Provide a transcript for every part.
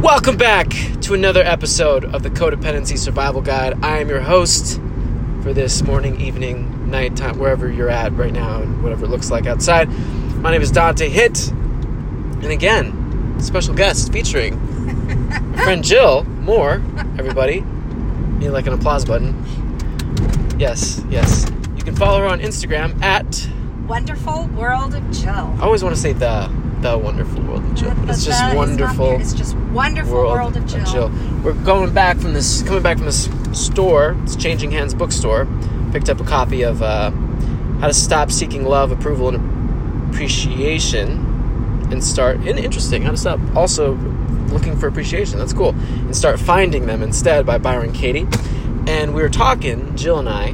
Welcome back to another episode of the Codependency Survival Guide. I am your host for this morning, evening, nighttime, wherever you're at right now, and whatever it looks like outside. My name is Dante Hit, and again, special guest featuring my friend Jill Moore. Everybody, need like an applause button. Yes, yes. You can follow her on Instagram at. Wonderful World of Jill. I always want to say the the wonderful world of Jill, but it's just the is not wonderful. It's just wonderful world, of Jill. We're going back from this, coming back from this store. It's Changing Hands bookstore. Picked up a copy of uh, How to Stop Seeking Love, Approval, and Appreciation, and start. And interesting, how to stop also looking for appreciation. That's cool, and start finding them instead by Byron Katie. And we were talking, Jill and I,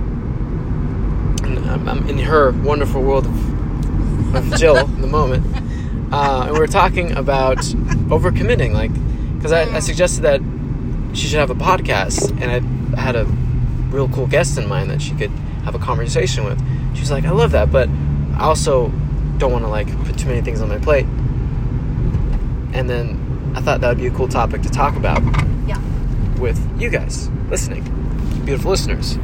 and I'm, I'm in her wonderful world of, of Jill in the moment. Uh, and we were talking about overcommitting, like, because I, I suggested that she should have a podcast, and I had a real cool guest in mind that she could have a conversation with. She was like, "I love that, but I also don't want to like put too many things on my plate." And then I thought that would be a cool topic to talk about Yeah. with you guys listening, beautiful listeners.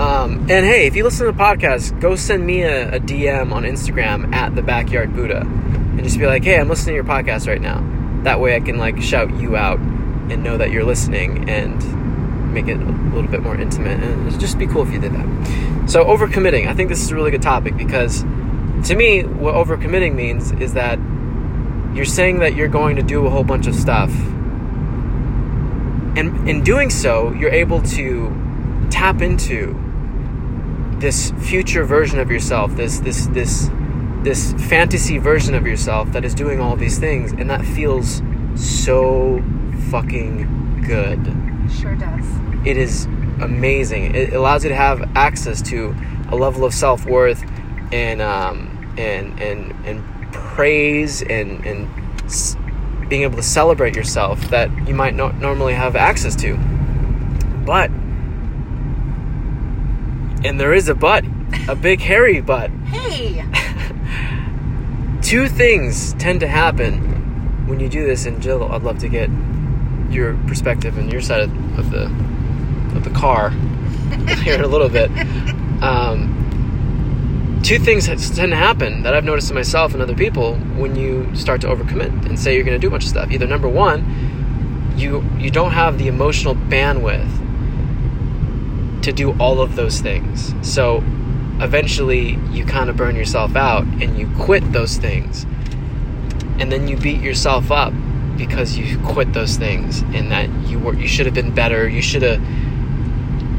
Um, and hey, if you listen to the podcast, go send me a, a DM on Instagram at the Backyard Buddha, and just be like, "Hey, I'm listening to your podcast right now." That way, I can like shout you out and know that you're listening and make it a little bit more intimate. And it'd just be cool if you did that. So, overcommitting. I think this is a really good topic because, to me, what overcommitting means is that you're saying that you're going to do a whole bunch of stuff and in doing so you're able to tap into this future version of yourself this this this this fantasy version of yourself that is doing all these things and that feels so fucking good Sure does. it is amazing. It allows you to have access to a level of self worth and um, and and and praise and and s- being able to celebrate yourself that you might not normally have access to. But and there is a butt, a big hairy butt. Hey, Two things tend to happen when you do this, and Jill, I'd love to get your perspective and your side of, of the of the car here in a little bit. Um, two things tend to happen that I've noticed in myself and other people when you start to overcommit and say you're going to do a bunch of stuff. Either number one, you you don't have the emotional bandwidth to do all of those things. So eventually you kind of burn yourself out and you quit those things. And then you beat yourself up because you quit those things and that you were you should have been better. You should have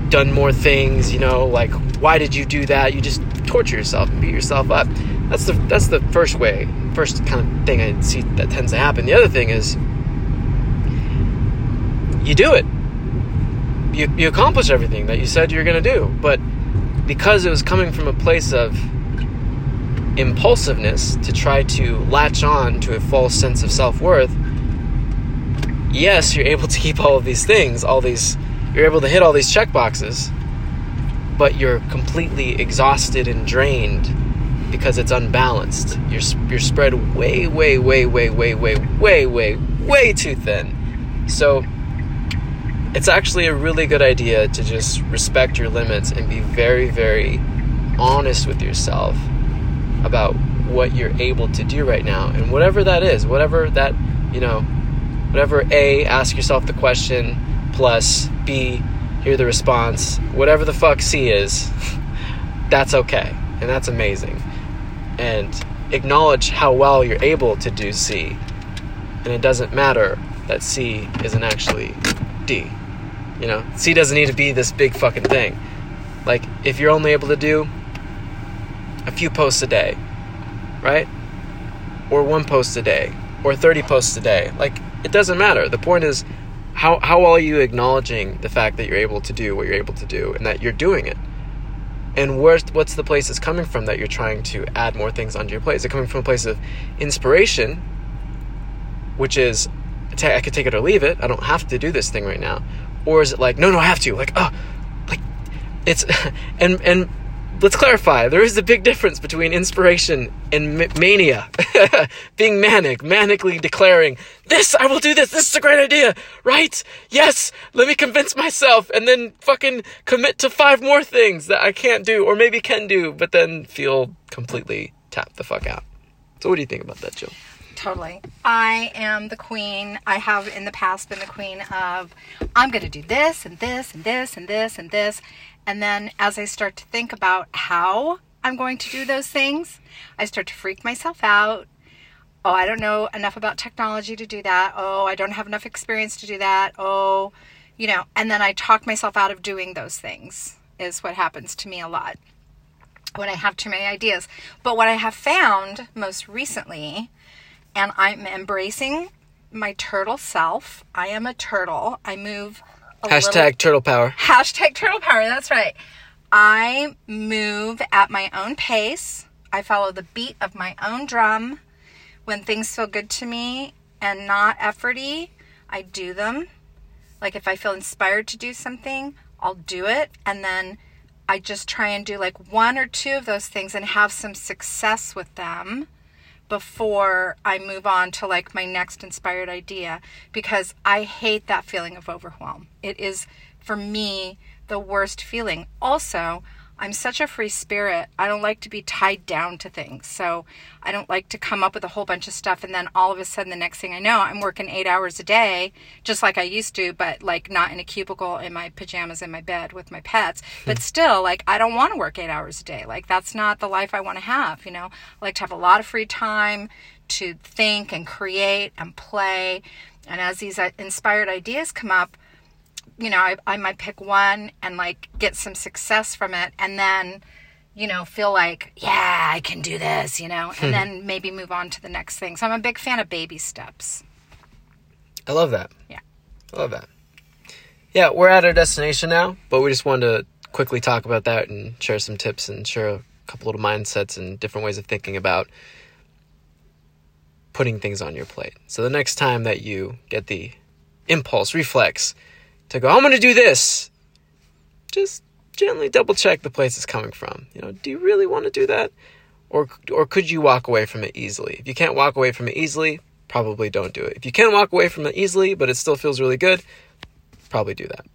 done more things, you know, like why did you do that? You just torture yourself and beat yourself up. That's the that's the first way, first kind of thing I see that tends to happen. The other thing is you do it. You you accomplish everything that you said you're going to do, but because it was coming from a place of impulsiveness to try to latch on to a false sense of self-worth, yes, you're able to keep all of these things, all these you're able to hit all these check boxes, but you're completely exhausted and drained because it's unbalanced. You're you're spread way way way way way way way way way too thin. So it's actually a really good idea to just respect your limits and be very very honest with yourself about what you're able to do right now. And whatever that is whatever that you know whatever a ask yourself the question plus b hear the response whatever the fuck c is that's okay. And that's amazing. And acknowledge how well you're able to do c. And it doesn't matter that c isn't actually d you know c doesn't need to be this big fucking thing. Like if you're only able to do a few posts a day right? Or one post a day or 30 posts a day like it doesn't matter. The point is how, how are you acknowledging the fact that you're able to do what you're able to do and that you're doing it? And where's what's the place it's coming from that you're trying to add more things onto your plate? Is it coming from a place of inspiration which is i could take it or leave it. I don't have to do this thing right now or is it like no no i have to like oh like it's and and let's clarify. There is a big difference between inspiration and m- mania. Being manic, manically declaring, "This, I will do this. This is a great idea." Right? Yes. Let me convince myself, and then fucking commit to five more things that I can't do, or maybe can do, but then feel completely tapped the fuck out. So, what do you think about that, Jill? Totally. I am the queen. I have in the past been the queen of, I'm going to do this and this and this and this and this. And then as I start to think about how I'm going to do those things, I start to freak myself out. Oh, I don't know enough about technology to do that. Oh, I don't have enough experience to do that. Oh, you know, and then I talk myself out of doing those things, is what happens to me a lot when I have too many ideas. But what I have found most recently and I'm embracing my turtle self. I am a turtle. I move. Hashtag little, turtle power. Hashtag turtle power. That's right. I move at my own pace. I follow the beat of my own drum. When things feel good to me and not efforty, I do them. Like if I feel inspired to do something, I'll do it. And then I just try and do like one or two of those things and have some success with them before I move on to like my next inspired idea because I hate that feeling of overwhelm. It is for me the worst feeling. Also, I'm such a free spirit. I don't like to be tied down to things. So I don't like to come up with a whole bunch of stuff and then all of a sudden the next thing I know, I'm working eight hours a day, just like I used to, but like not in a cubicle in my pajamas in my bed with my pets. But hmm. still, like I don't want to work eight hours a day. Like that's not the life I want to have, you know? I like to have a lot of free time to think and create and play. And as these uh, inspired ideas come up, you know, I, I might pick one and like get some success from it and then, you know, feel like, yeah, I can do this, you know, and hmm. then maybe move on to the next thing. So I'm a big fan of baby steps. I love that. Yeah. I love that. Yeah, we're at our destination now, but we just wanted to quickly talk about that and share some tips and share a couple little mindsets and different ways of thinking about putting things on your plate. So the next time that you get the impulse, reflex, to go, I'm going to do this. Just gently double check the place it's coming from. You know, do you really want to do that? Or, or could you walk away from it easily? If you can't walk away from it easily, probably don't do it. If you can walk away from it easily, but it still feels really good, probably do that.